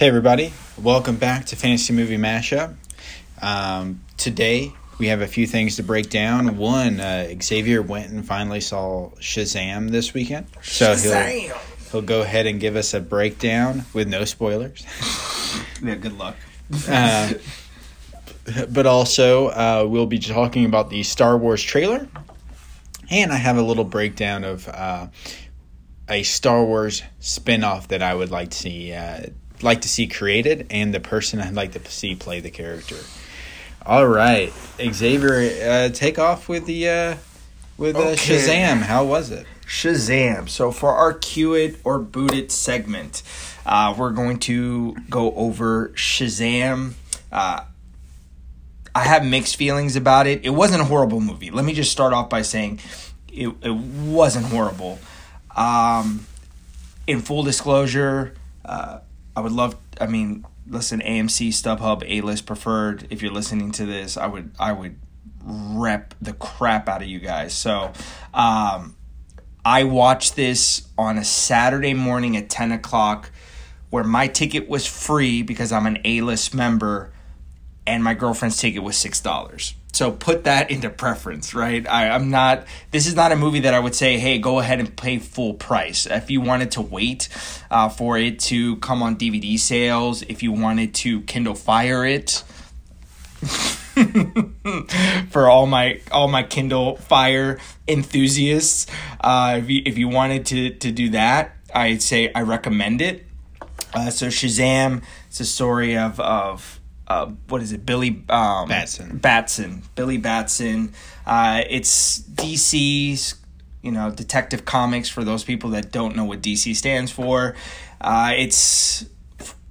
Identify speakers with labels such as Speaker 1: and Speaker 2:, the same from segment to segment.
Speaker 1: Hey, everybody. Welcome back to Fantasy Movie Mashup. Um, today, we have a few things to break down. One, uh, Xavier went and finally saw Shazam this weekend. So he'll, he'll go ahead and give us a breakdown with no spoilers.
Speaker 2: Yeah, good luck.
Speaker 1: Uh, but also, uh, we'll be talking about the Star Wars trailer. And I have a little breakdown of uh, a Star Wars spin-off that I would like to see uh, like to see created and the person I'd like to see play the character. All right, Xavier, uh, take off with the uh, with uh,
Speaker 2: Okay.
Speaker 1: Shazam. How was it?
Speaker 2: Shazam. So for our cue it or boot it segment, uh, we're going to go over Shazam. Uh, I have mixed feelings about it. It wasn't a horrible movie. Let me just start off by saying it, it wasn't horrible. Um, in full disclosure, uh, I would love. I mean, listen, AMC, StubHub, A List Preferred. If you're listening to this, I would I would rep the crap out of you guys. So, um, I watched this on a Saturday morning at ten o'clock, where my ticket was free because I'm an A List member, and my girlfriend's ticket was six dollars. So put that into preference, right? I, I'm not. This is not a movie that I would say, "Hey, go ahead and pay full price." If you wanted to wait uh, for it to come on DVD sales, if you wanted to Kindle Fire it, for all my all my Kindle Fire enthusiasts, uh, if you if you wanted to to do that, I'd say I recommend it. Uh, so Shazam, it's a story of of uh, what is it, Billy um,
Speaker 1: Batson.
Speaker 2: Batson, Billy Batson. Uh, it's DC's, you know, Detective Comics for those people that don't know what DC stands for. Uh, it's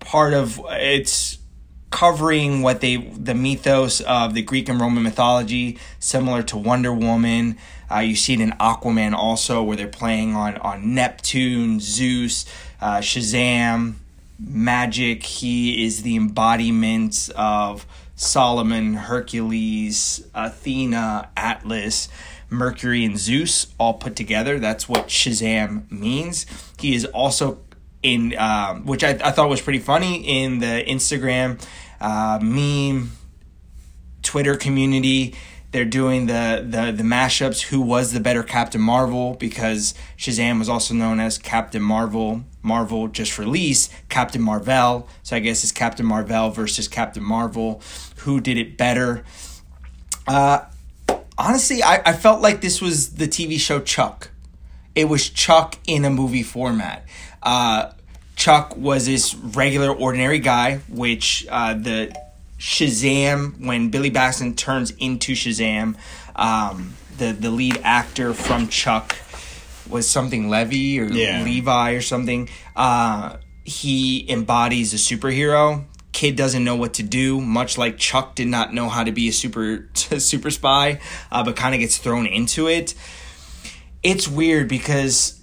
Speaker 2: part of it's covering what they the mythos of the Greek and Roman mythology, similar to Wonder Woman. Uh, you see it in Aquaman also, where they're playing on on Neptune, Zeus, uh, Shazam, magic. He is the embodiment of Solomon, Hercules, Athena, Atlas. Mercury and Zeus all put together. That's what Shazam means. He is also in, um, which I, I thought was pretty funny in the Instagram uh, meme Twitter community. They're doing the, the the mashups. Who was the better Captain Marvel? Because Shazam was also known as Captain Marvel. Marvel just released Captain Marvel, so I guess it's Captain Marvel versus Captain Marvel. Who did it better? Uh, honestly, I, I felt like this was the TV show Chuck. It was Chuck in a movie format. Uh, Chuck was this regular, ordinary guy, which uh, the Shazam, when Billy Batson turns into Shazam, um, the the lead actor from Chuck was something Levy or
Speaker 1: Yeah.
Speaker 2: Levi or something. Uh, he embodies a superhero. Kid doesn't know what to do, much like Chuck did not know how to be a super super spy, uh, but kind of gets thrown into it. It's weird because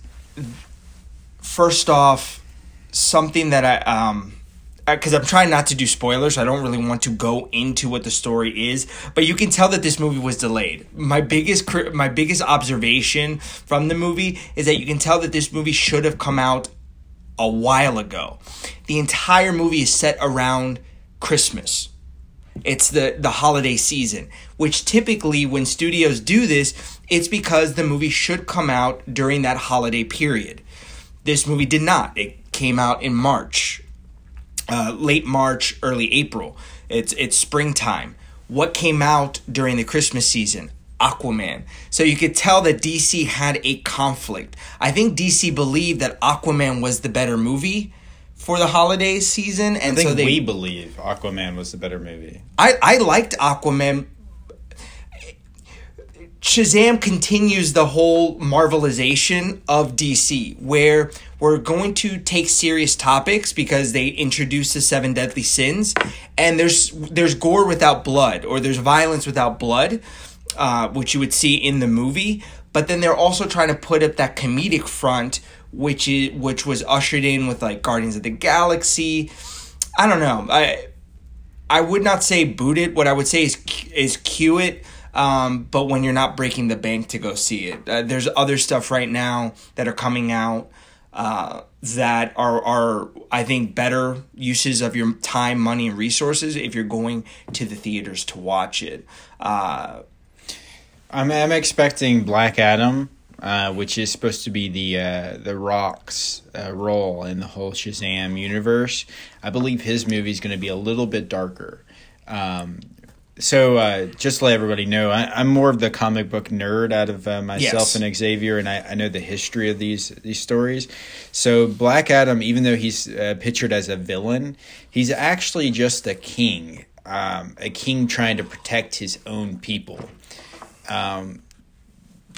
Speaker 2: first off, something that I um Uh, because I'm trying not to do spoilers, I don't really want to go into what the story is, but you can tell that this movie was delayed. My biggest my biggest observation from the movie is that you can tell that this movie should have come out a while ago. The entire movie is set around Christmas. It's the the holiday season, which typically when studios do this, it's because the movie should come out during that holiday period. This movie did not. It came out in March, uh, late March, early April. It's it's springtime. What came out during the Christmas season? Aquaman. So you could tell that DC had a conflict. I think DC believed that Aquaman was the better movie for the holiday season, and
Speaker 1: I think
Speaker 2: so they
Speaker 1: we believe Aquaman was the better movie.
Speaker 2: I, I liked Aquaman. Shazam continues the whole marvelization of DC, where we're going to take serious topics because they introduce the seven deadly sins, and there's there's gore without blood, or there's violence without blood, uh, which you would see in the movie. But then they're also trying to put up that comedic front, which is which was ushered in with like Guardians of the Galaxy. I don't know. I I would not say boot it. What I would say is is cue it. Um, but when you're not breaking the bank to go see it, uh, there's other stuff right now that are coming out. uh, that are are I think better uses of your time, money, and resources if you're going to the theaters to watch it. Uh,
Speaker 1: I'm I'm expecting Black Adam, uh, which is supposed to be the uh, the Rock's uh, role in the whole Shazam universe. I believe his movie is going to be a little bit darker. Um, so uh, just to let everybody know, I, am more of the comic book nerd out of uh, myself yes. and Xavier, and I, I, know the history of these these stories. So Black Adam, even though he's uh, pictured as a villain, he's actually just a king, um, a king trying to protect his own people. Um,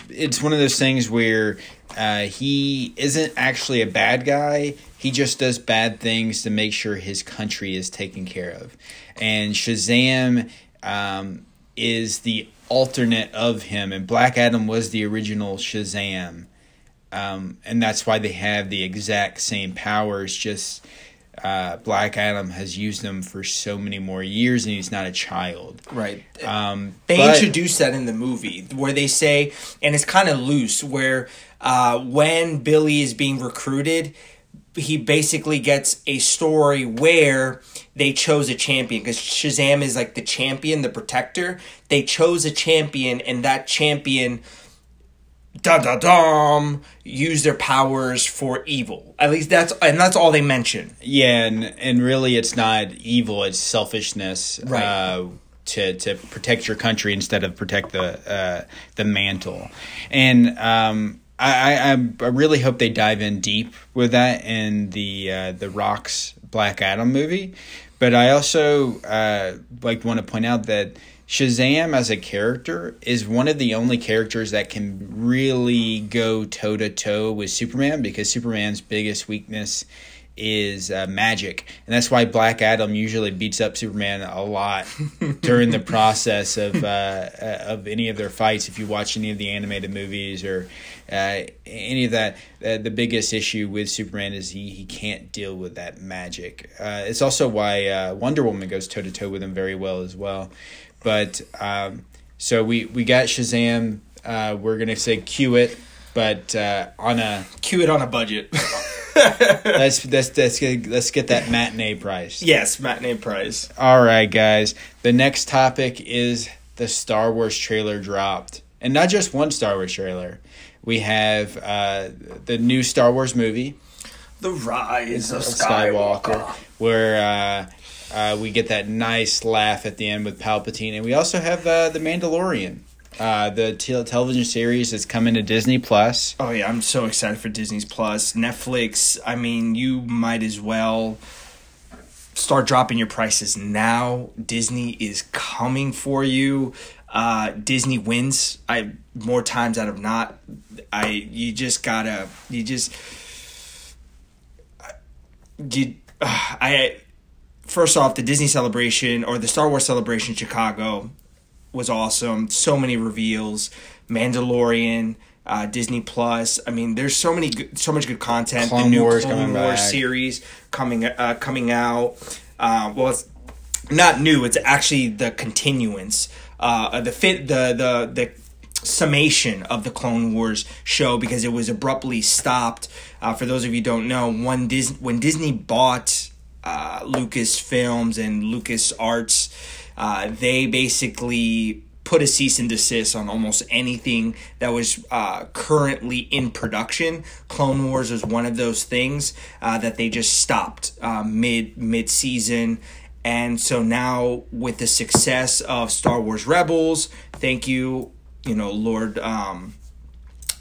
Speaker 1: it's one of those things where uh, he isn't actually a bad guy. He just does bad things to make sure his country is taken care of. And Shazam um, is the alternate of him, and Black Adam was the original Shazam, um, and that's why they have the exact same powers. Just uh, Black Adam has used them for so many more years, and he's not a child.
Speaker 2: Right. Um, they but, introduce that in the movie where they say, and it's kind of loose, where uh, when Billy is being recruited, he basically gets a story where they chose a champion because Shazam is like the champion, the protector. They chose a champion, and that champion, da da dum, use their powers for evil. At least that's and that's all they mention.
Speaker 1: Yeah, and and really, it's not evil; it's selfishness. Right. Uh, to, to protect your country instead of protect the uh, the mantle, and um, I, I, I really hope they dive in deep with that in the uh, the Rocks Black Adam movie, but I also uh, like want to point out that Shazam as a character is one of the only characters that can really go toe to toe with Superman because Superman's biggest weakness is uh, magic, and that's why Black Adam usually beats up Superman a lot during the process of uh, uh, of any of their fights. If you watch any of the animated movies or uh, any of that, uh, the biggest issue with Superman is he he can't deal with that magic. Uh, it's also why Wonder Woman goes toe to toe with him very well as well. But um, so we we got Shazam. we're gonna say cue it, but on a
Speaker 2: cue it on a budget.
Speaker 1: let's let's let's get, let's get that matinee price.
Speaker 2: Yes, matinee price.
Speaker 1: All right, guys. The next topic is the Star Wars trailer dropped, and not just one Star Wars trailer. We have uh, the new Star Wars movie,
Speaker 2: The Rise of Skywalker, Skywalker
Speaker 1: where. Uh, uh, we get that nice laugh at the end with Palpatine, and we also have uh, the Mandalorian. Uh, the te- television series is coming to Disney Plus.
Speaker 2: Oh yeah, I'm so excited for Disney's Plus. Netflix. I mean, you might as well start dropping your prices now. Disney is coming for you. Uh, Disney wins. I more times out of not. I you just gotta you just you. Uh, I first off the Disney celebration or the Star Wars celebration in Chicago was awesome. So many reveals. Mandalorian, uh, Disney Plus. I mean, there's so many, good, so much good content.
Speaker 1: Clone the new Wars Clone Wars
Speaker 2: series coming uh, coming out. Uh, well, it's not new. It's actually the continuance. Uh, the fit the the the summation of the Clone Wars show because it was abruptly stopped. Uh, for those of you don't know, when Dis- when Disney bought uh, Lucasfilms and Lucas Arts uh, they basically put a cease and desist on almost anything that was uh, currently in production. Clone Wars was one of those things uh, that they just stopped uh, mid mid season. And so now, with the success of Star Wars Rebels, thank you, you know, Lord um,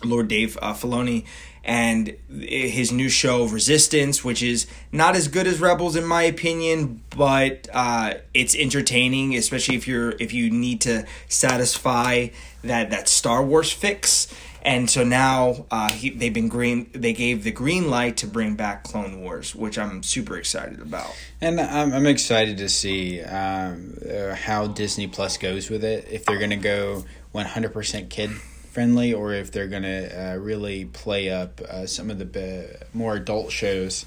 Speaker 2: Lord Dave uh, Filoni and his new show Resistance, which is not as good as Rebels in my opinion, but uh, it's entertaining, especially if you're if you need to satisfy that that Star Wars fix. And so now uh, he, they've been green. They gave the green light to bring back Clone Wars, which I'm super excited about.
Speaker 1: And I'm, I'm excited to see um, uh, how Disney Plus goes with it. If they're going to go 100% kid friendly or if they're going to uh, really play up uh, some of the more adult shows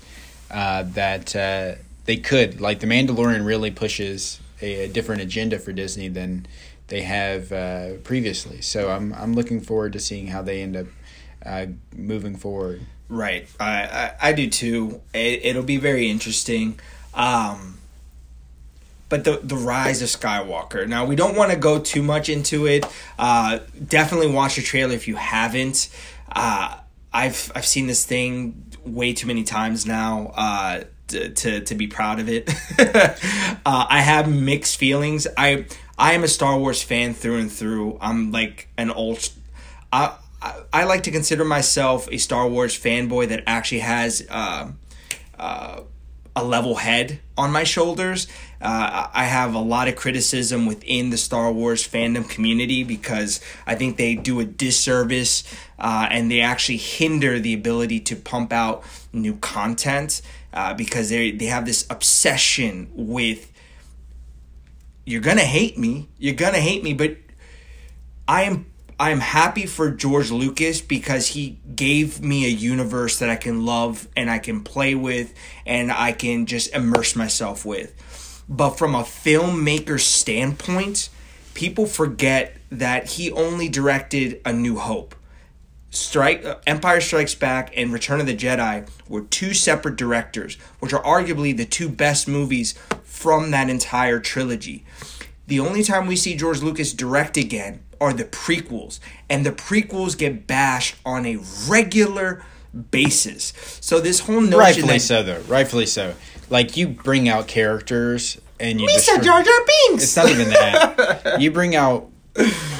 Speaker 1: uh, that uh, they could. Like The Mandalorian really pushes a, a, different agenda for Disney than they have uh, previously. So I'm I'm looking forward to seeing how they end up uh, moving forward.
Speaker 2: Right. I, I, I do too. It, it'll be very interesting. Um, but the the rise of Skywalker. Now we don't want to go too much into it. Uh, definitely watch the trailer if you haven't. Uh, I've I've seen this thing way too many times now. Uh, to, to, to be proud of it. uh, I have mixed feelings. I I am a Star Wars fan through and through. I'm like an old. I, I, I like to consider myself a Star Wars fanboy that actually has uh, uh, a level head on my shoulders. Uh, I have a lot of criticism within the Star Wars fandom community because I think they do a disservice uh, and they actually hinder the ability to pump out new content uh, because they they have this obsession with you're gonna hate me. You're gonna hate me, but I am I am happy for George Lucas because he gave me a universe that I can love and I can play with and I can just immerse myself with. But from a filmmaker standpoint, people forget that he only directed A New Hope. Strike uh, Empire Strikes Back and Return of the Jedi were two separate directors, which are arguably the two best movies from that entire trilogy. The only time we see George Lucas direct again are the prequels, and the prequels get bashed on a regular basis. So this whole notion
Speaker 1: Rightfully
Speaker 2: that
Speaker 1: so, though. Rightfully so. Like you bring out characters and you.
Speaker 2: Misa
Speaker 1: destroy-
Speaker 2: Jar Jar Binks.
Speaker 1: It's not even that. you bring out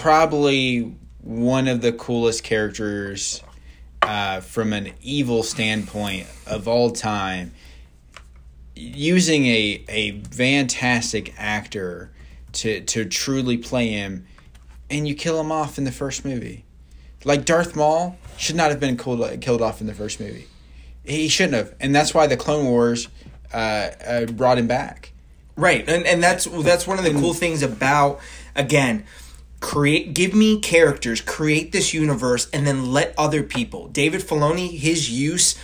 Speaker 1: probably one of the coolest characters uh, from an evil standpoint of all time, using a a fantastic actor to to truly play him, and you kill him off in the first movie. Like Darth Maul should not have been killed killed off in the first movie. He shouldn't have, and that's why the Clone Wars uh, uh, brought him back.
Speaker 2: Right, and and that's that's one of the cool things about again create give me characters create this universe and then let other people. David filoni his use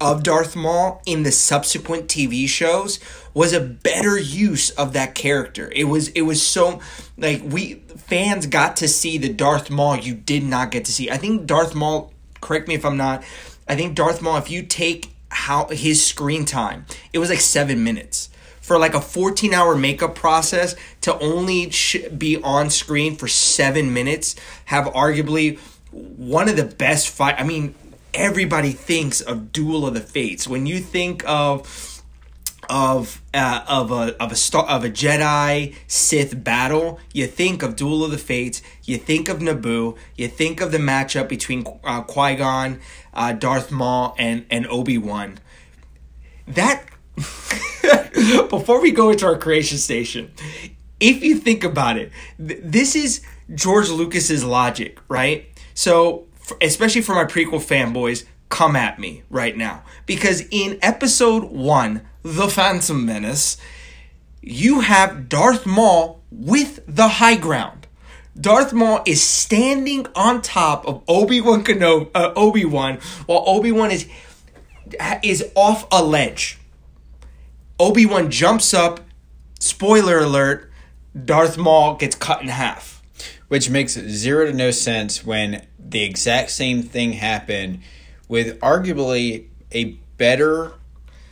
Speaker 2: of darth maul in the subsequent tv shows was a better use of that character. It was it was so like we fans got to see the darth maul you did not get to see. I think darth maul correct me if i'm not i think darth maul if you take how his screen time it was like seven minutes for like a 14 hour makeup process to only be on screen for seven minutes have arguably one of the best fight i mean everybody thinks of duel of the fates when you think of of uh, of a of a star of a Jedi Sith battle, you think of Duel of the Fates, you think of Naboo, you think of the matchup between uh, Qui Gon, uh, Darth Maul, and and Obi Wan. That before we go into our creation station, if you think about it, th- this is George Lucas's logic, right? So, f- especially for my prequel fanboys, come at me right now because in episode 1, The Phantom Menace, you have Darth Maul with the high ground. Darth Maul is standing on top of Obi-Wan Kenobi, uh, Obi-Wan while Obi-Wan is is off a ledge. Obi-Wan jumps up, spoiler alert, Darth Maul gets cut in half.
Speaker 1: which makes zero to no sense when the exact same thing happened with arguably a better,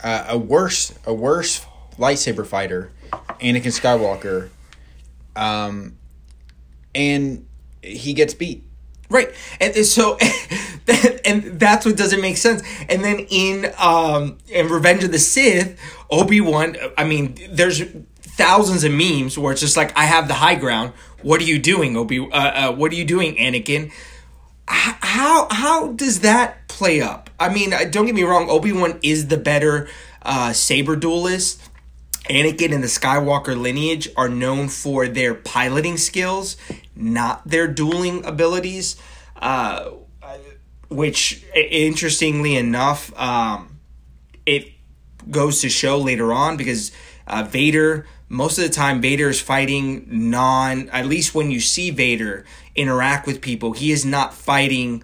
Speaker 1: uh, a worse, a worse lightsaber fighter, Anakin Skywalker, um, and he gets beat.
Speaker 2: Right. And so and that's what doesn't make sense. And then in um in Revenge of the Sith, Obi-Wan, I mean, there's thousands of memes where it's just like I have the high ground. What are you doing, Obi uh, uh what are you doing, Anakin? How how does that play up? I mean, uh, don't get me wrong, Obi-Wan is the better uh saber duelist. Anakin and the Skywalker lineage are known for their piloting skills, not their dueling abilities. Uh, which, interestingly enough, um, it goes to show later on because uh, Vader, most of the time, Vader is fighting non. At least when you see Vader interact with people, he is not fighting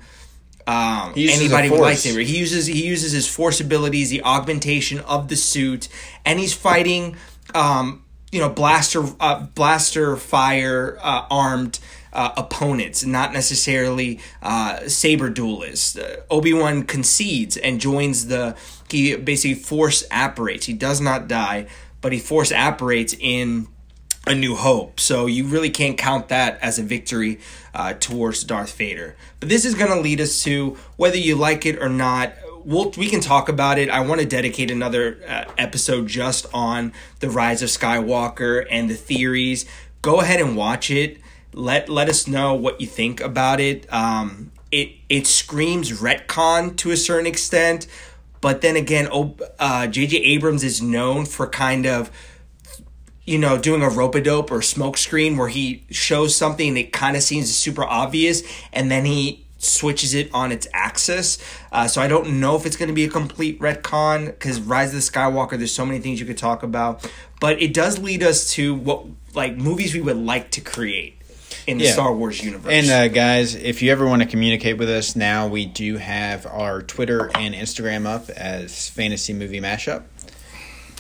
Speaker 2: um, anybody with lightsaber. He uses he uses his force abilities, the augmentation of the suit, and he's fighting, um, you know, blaster uh, blaster fire uh, armed uh, opponents, not necessarily uh, saber duelists. Uh, Obi Wan concedes and joins the. He basically force apparates. He does not die, but he force apparates in a New Hope. So you really can't count that as a victory uh, towards Darth Vader. But this is going to lead us to whether you like it or not. We'll, we can talk about it. I want to dedicate another uh, episode just on the rise of Skywalker and the theories. Go ahead and watch it. Let let us know what you think about it. Um, it it screams retcon to a certain extent, but then again, J.J. Uh, Abrams is known for kind of you know, doing a rope a dope or smoke screen where he shows something that kind of seems super obvious and then he switches it on its axis. Uh, so I don't know if it's going to be a complete retcon because Rise of the Skywalker, there's so many things you could talk about. But it does lead us to what, like, movies we would like to create in the yeah. Star Wars universe.
Speaker 1: And uh, guys, if you ever want to communicate with us now, we do have our Twitter and Instagram up as Fantasy Movie Mashup.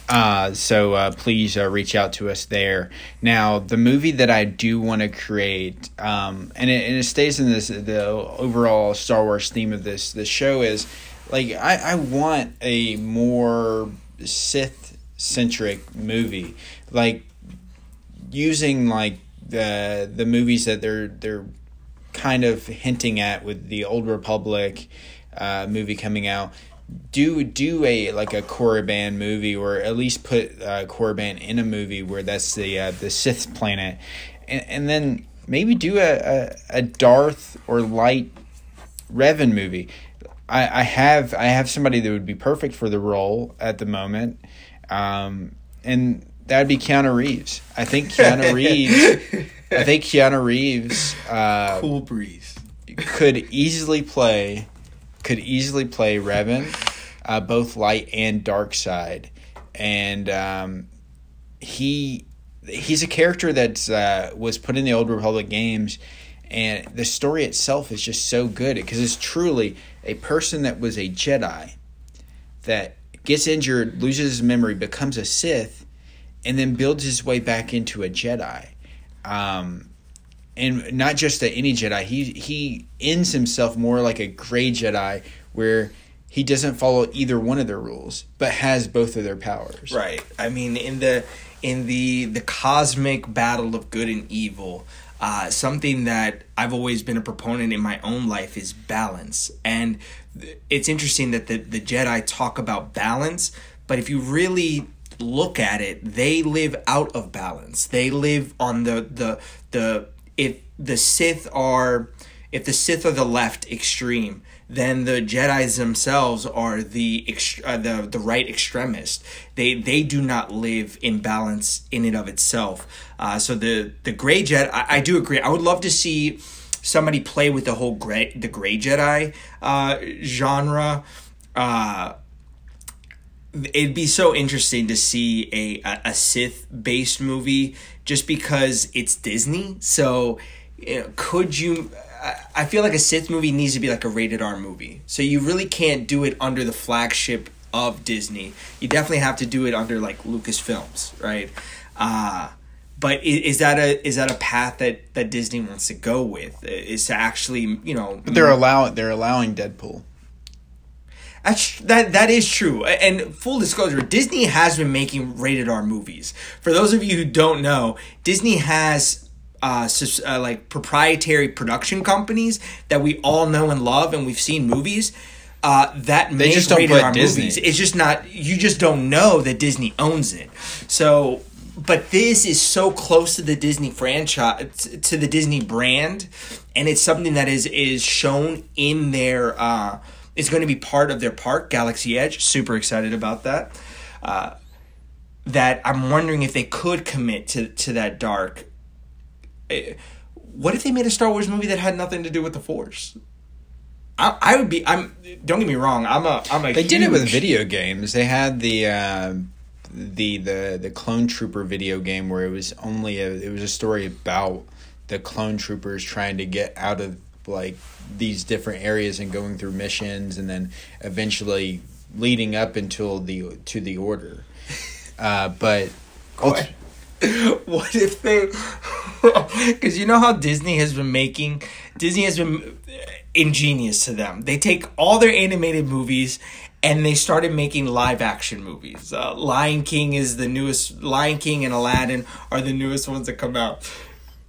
Speaker 1: Uh, so uh, please uh, reach out to us there. Now, the movie that I do want to create, um, and, it, and it stays in this the overall Star Wars theme of this this show is like I, I want a more Sith centric movie, like using like the the movies that they're they're kind of hinting at with the Old Republic uh, movie coming out do do a like a Korriban movie or at least put uh, Korriban in a movie where that's the uh, the Sith planet, and, and then maybe do a, a, a Darth or light Revan movie. I, I have I have somebody that would be perfect for the role at the moment, um, and that would be Keanu Reeves. I think Keanu Reeves. I think Keanu Reeves. Uh,
Speaker 2: cool breeze.
Speaker 1: Could easily play could easily play Revan, uh, both light and dark side, and um, he he's a character that uh, was put in the Old Republic games, and the story itself is just so good because it's truly a person that was a Jedi that gets injured, loses his memory, becomes a Sith, and then builds his way back into a Jedi. Um, and not just any Jedi. He he ends himself more like a gray Jedi, where he doesn't follow either one of their rules, but has both of their powers.
Speaker 2: Right. I mean, in the in the the cosmic battle of good and evil, uh, something that I've always been a proponent in my own life is balance, and it's interesting that the the Jedi talk about balance, but if you really look at it, they live out of balance. They live on the the the if the Sith are if the Sith are the left extreme, then the Jedi's themselves are the uh, the the right extremist. They they do not live in balance in and of itself. Uh, so the the gray Jedi, I, I, do agree. I would love to see somebody play with the whole gray the gray Jedi uh, genre. Uh, it'd be so interesting to see a a, a Sith based movie just because it's Disney. So, you know, could you? I feel like a Sith movie needs to be like a rated R movie. So you really can't do it under the flagship of Disney. You definitely have to do it under like Lucasfilms, right? Uh but is, that a is that a path that, that Disney wants to go with? Is to actually you know?
Speaker 1: But they're allowing they're allowing Deadpool.
Speaker 2: That's, that that is true. And full disclosure, Disney has been making rated R movies. For those of you who don't know, Disney has uh, uh, like proprietary production companies that we all know and love, and we've seen movies. Uh, that they just don't put Disney. movies. It's just not. You just don't know that Disney owns it. So, but this is so close to the Disney franchise, to the Disney brand, and it's something that is is shown in their. Uh, is going to be part of their park, Galaxy Edge. Super excited about that. Uh, that I'm wondering if they could commit to to that dark. Eh, what if they made a Star Wars movie that had nothing to do with the Force? I, I would be. I'm. Don't get me wrong. I'm a. I'm a.
Speaker 1: They huge, did it with video games. They had the. Uh, the the the clone trooper video game where it was only a it was a story about the clone troopers trying to get out of like these different areas and going through missions and then eventually leading up until the to the order. Uh, but
Speaker 2: what? what if they Because you know how Disney has been making, Disney has been ingenious to them. They take all their animated movies and they started making live action movies. Uh, Lion King is the newest, Lion King and Aladdin are the newest ones that come out.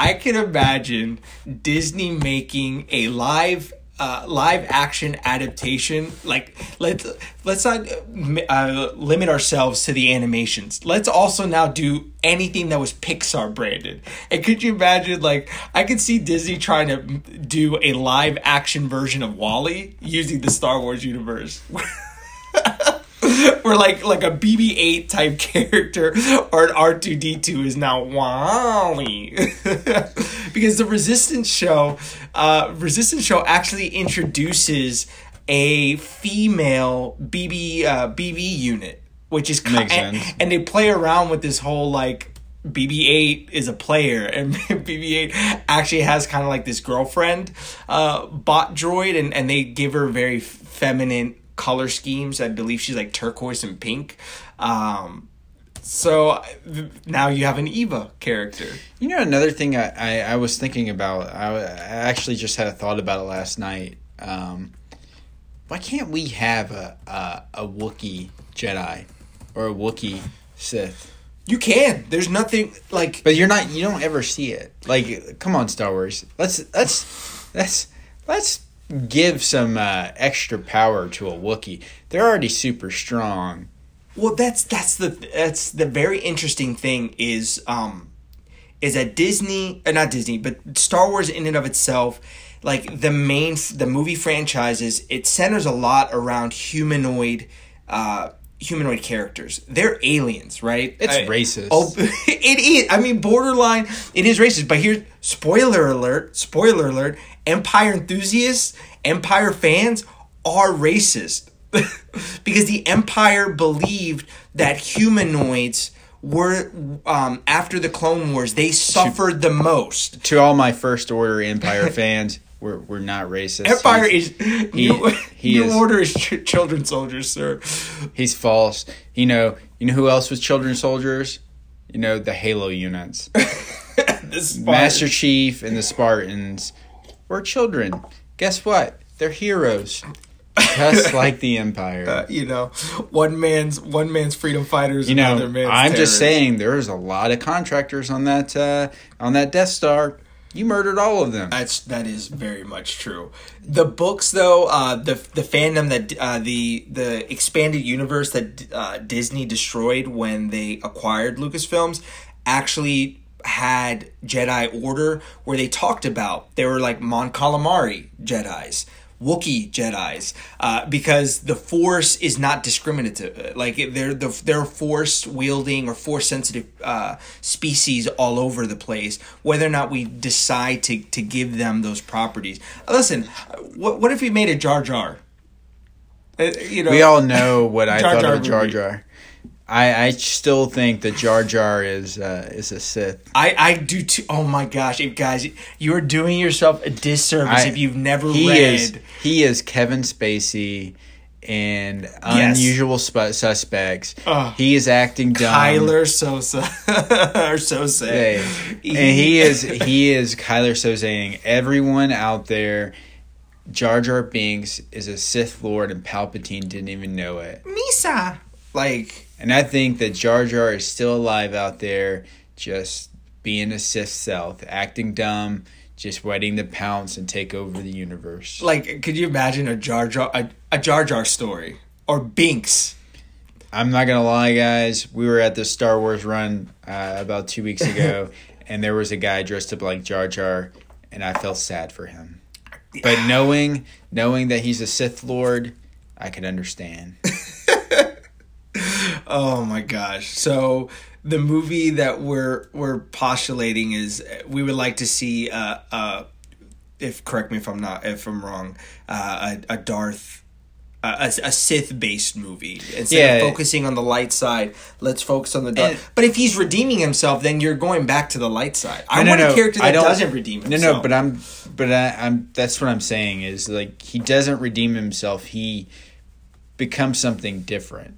Speaker 2: I can imagine Disney making a live uh, live action adaptation. Like let's let's not uh, limit ourselves to the animations. Let's also now do anything that was pixar branded. And could you imagine like i could see disney trying to do a live action version of WALL-E using the star wars universe where like like a BB-8 type character or an R2D2 is now WALL-E. because the Resistance show, uh, Resistance show actually introduces a female BB uh, BB unit, which is
Speaker 1: Makes
Speaker 2: and,
Speaker 1: sense.
Speaker 2: and they play around with this whole like BB-8 is a player, and BB-8 actually has kind of like this girlfriend, uh, bot droid, and and they give her very feminine color schemes. I believe she's like turquoise and pink. Um, so now you have an Eva character.
Speaker 1: You know, another thing I, I, I was thinking about, I, I actually just had a thought about it last night. Um, why can't we have a, a, a Wookiee Jedi or a Wookiee Sith?
Speaker 2: You can. There's nothing like.
Speaker 1: But you're not, you don't ever see it. Like, come on, Star Wars. Let's, let's, let's, let's give some uh, extra power to a Wookiee. They're already super strong.
Speaker 2: Well, that's that's the that's the very interesting thing is um is that Disney, uh, not Disney, but Star Wars in and of itself, like the main the movie franchises, it centers a lot around humanoid. Uh, humanoid characters they're aliens right
Speaker 1: It's
Speaker 2: I-
Speaker 1: racist.
Speaker 2: oh it is i mean borderline it is racist but here's spoiler alert spoiler alert empire enthusiasts empire fans are racist because the empire believed that humanoids were um, after the clone wars they suffered the most
Speaker 1: To all my First Order Empire fans, we're, we're not racist.
Speaker 2: empire
Speaker 1: He's-
Speaker 2: is new,
Speaker 1: he
Speaker 2: new
Speaker 1: is-
Speaker 2: order is ch- children soldiers sir
Speaker 1: He's false. You know, you know who else was children soldiers? You know, the Halo units. Master Chief and the Spartans were children. Guess what? They're heroes. Just like the Empire.
Speaker 2: uh, you know one man's one man's freedom fighters
Speaker 1: you know, I'm just saying there's a lot of contractors on that uh, on that Death Star. You murdered all of them.
Speaker 2: That's that is very much true. The books, though, uh, the the fandom that uh, the the expanded universe that uh, Disney destroyed when they acquired Lucasfilms actually had Jedi Order, where they talked about they were like Mon Calamari Jedi's. Wookiee Jedi's, uh, because the Force is not discriminative. Like they're the they're force wielding or force sensitive uh, species all over the place. Whether or not we decide to to give them those properties. Listen, what what if we made a Jar Jar? Uh, you know,
Speaker 1: we all know what I
Speaker 2: Jar
Speaker 1: thought
Speaker 2: Jar
Speaker 1: of Jar. Jar. I, I still think that Jar Jar is uh, is a Sith.
Speaker 2: I, I do too. Oh my gosh, if guys, you're doing yourself a disservice
Speaker 1: I-
Speaker 2: if you've never
Speaker 1: he
Speaker 2: read.
Speaker 1: is he is Kevin Spacey in Unusual Sp- Suspects.
Speaker 2: Ugh.
Speaker 1: he is acting dumb.
Speaker 2: Kyler Sosa or Sosa.
Speaker 1: Hey, and he is he is Kyler Sozeing everyone out there. Jar Jar Binks is a Sith Lord, and Palpatine didn't even know it.
Speaker 2: Misa. Like
Speaker 1: And I think that Jar Jar is still alive out there, just being a Sith self, acting dumb, just waiting to pounce and take over the universe.
Speaker 2: like could you imagine a Jar Jar a, a Jar Jar story or Binks?
Speaker 1: I'm not gonna lie, guys. We were at the Star Wars run uh, about two weeks ago, and there was a guy dressed up like Jar Jar, and I felt sad for him. But knowing knowing that he's a Sith Lord, I could understand.
Speaker 2: Oh my gosh. So the movie that we're we're postulating is we would like to see uh uh if correct me if I'm not if I'm wrong uh, a, a Darth uh, a, a Sith based movie instead
Speaker 1: Yeah.
Speaker 2: of focusing on the light side. Let's focus on the dark.
Speaker 1: And-
Speaker 2: but if he's redeeming himself, then you're going back to the light side. I
Speaker 1: No,
Speaker 2: want
Speaker 1: no,
Speaker 2: a character that doesn't redeem
Speaker 1: No, no, but I'm, but I, I'm. That's what I'm saying is like he doesn't redeem himself. He becomes something different.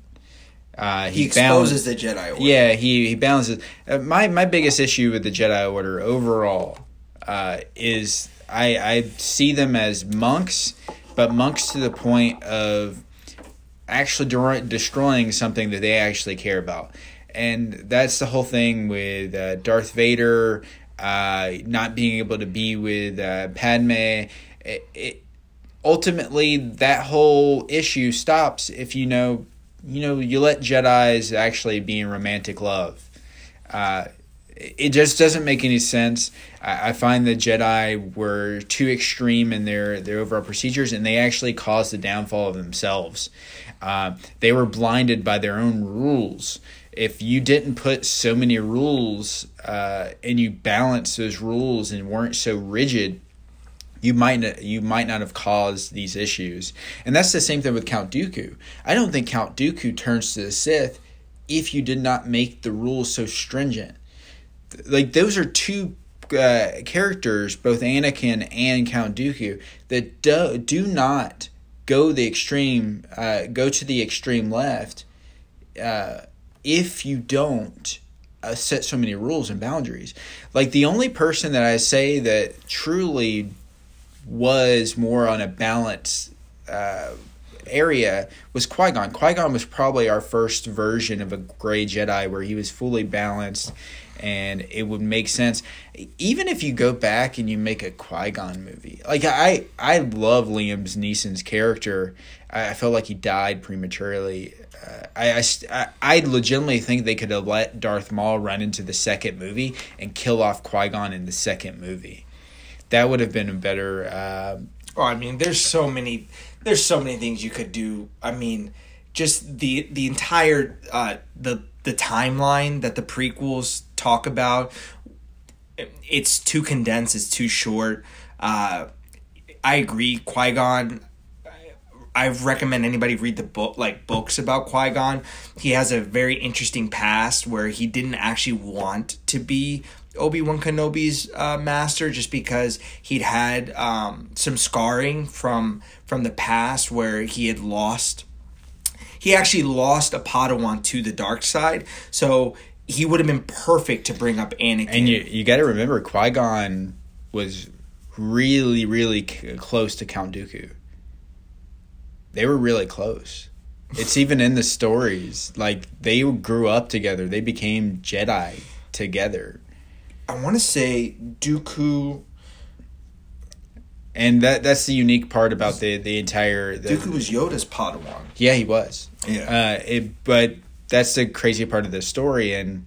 Speaker 1: Uh,
Speaker 2: he exposes the Jedi Order.
Speaker 1: Yeah, he he balances. Uh, my my biggest issue with the Jedi Order overall uh, is I I see them as monks, but monks to the point of actually de- destroying something that they actually care about, and that's the whole thing with uh, Darth Vader uh, not being able to be with uh, Padme. It, it, ultimately that whole issue stops if you know you know, you let Jedi's actually be in romantic love. Uh, it just doesn't make any sense. I, I find the Jedi were too extreme in their, their overall procedures, and they actually caused the downfall of themselves. Uh, they were blinded by their own rules. If you didn't put so many rules uh, and you balance those rules and weren't so rigid, you might not, you might not have caused these issues. And that's the same thing with Count Dooku. I don't think Count Dooku turns to the Sith if you did not make the rules so stringent. Like those are two uh, characters, both Anakin and Count Dooku, that do, do not go the extreme, uh, go to the extreme left. Uh, if you don't uh, set so many rules and boundaries, like the only person that I say that truly was more on a balance uh, area was Qui Gon. Qui Gon was probably our first version of a gray Jedi where he was fully balanced and it would make sense. Even if you go back and you make a Qui Gon movie, like I, I love Liam Neeson's character. I, I felt like he died prematurely. Uh, I, I, I legitimately think they could have let Darth Maul run into the second movie and kill off Qui Gon in the second movie that would have been a better. Uh,
Speaker 2: oh, I mean, there's so many, there's so many things you could do. I mean, just the the entire uh, the the timeline that the prequels talk about. It's too condensed. It's too short. Uh, I agree. Qui Gon. I recommend anybody read the book, like books about Qui Gon. He has a very interesting past where he didn't actually want to be Obi Wan Kenobi's uh, master just because he'd had um, some scarring from from the past where he had lost. He actually lost a Padawan to the dark side, so he would have been perfect to bring up Anakin.
Speaker 1: And you you got to remember Qui Gon was really really close to Count Dooku. They were really close. It's even in the stories. Like they grew up together. They became Jedi together.
Speaker 2: I want to say Dooku.
Speaker 1: And that that's the unique part about the the entire. The,
Speaker 2: Dooku was Yoda's Padawan.
Speaker 1: Yeah, he was. Yeah. Uh, it, but that's the crazy part of the story, and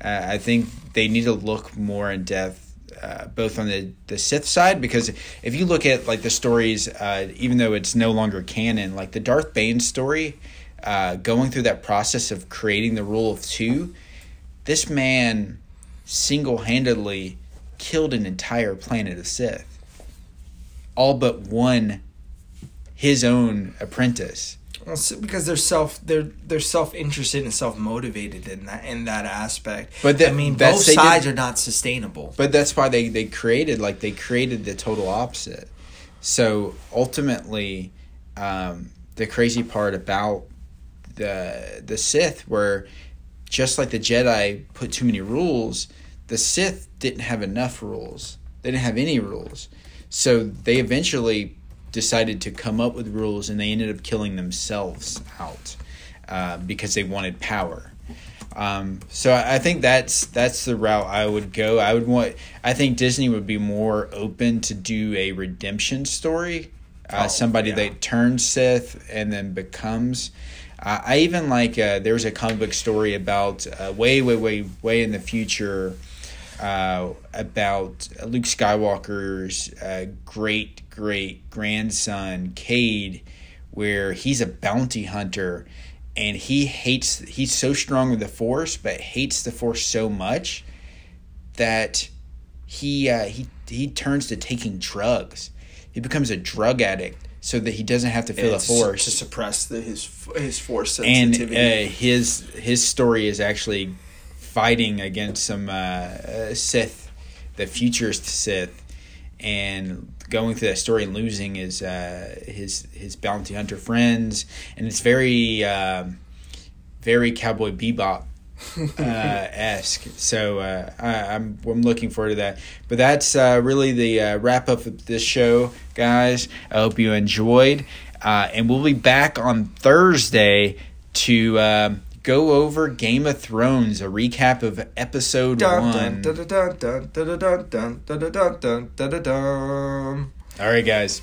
Speaker 1: uh, I think they need to look more in depth. Uh, both on the, the Sith side, because if you look at like the stories, uh, even though it's no longer canon, like the Darth Bane story, uh, going through that process of creating the rule of two, this man single handedly killed an entire planet of Sith. All but one his own apprentice.
Speaker 2: Well, because they're self they're they're self interested and self motivated in that in that aspect. But I mean, both sides are not sustainable.
Speaker 1: But that's why they they created like they created the total opposite. So ultimately, um, the crazy part about the the Sith were just like the Jedi put too many rules, the Sith didn't have enough rules. They didn't have any rules. So they eventually decided to come up with rules and they ended up killing themselves out uh, because they wanted power. Um, so I think that's that's the route I would go. I would want. I think Disney would be more open to do a redemption story. Uh, oh, somebody yeah. that turns Sith and then becomes uh, I even like uh, there was a comic book story about uh, way, way, way, way in the future uh, about Luke Skywalker's uh, great, great grandson Cade, where he's a bounty hunter and he hates. He's so strong with the Force, but hates the Force so much that he uh, he he turns to taking drugs. He becomes a drug addict so that he doesn't have to feel the force
Speaker 2: to suppress the, his his force sensitivity.
Speaker 1: And uh, his his story is actually fighting against some uh, Sith, the futurist Sith, and going through that story and losing his uh, his his bounty hunter friends, and it's very. Uh, very Cowboy Bebop uh, esque. So uh, I, am I'm, I'm looking forward to that. But that's uh, really the wrap up of this show, guys. I hope you enjoyed, and we'll be back on Thursday to. Go over Game of Thrones, a recap of episode one. All right, guys.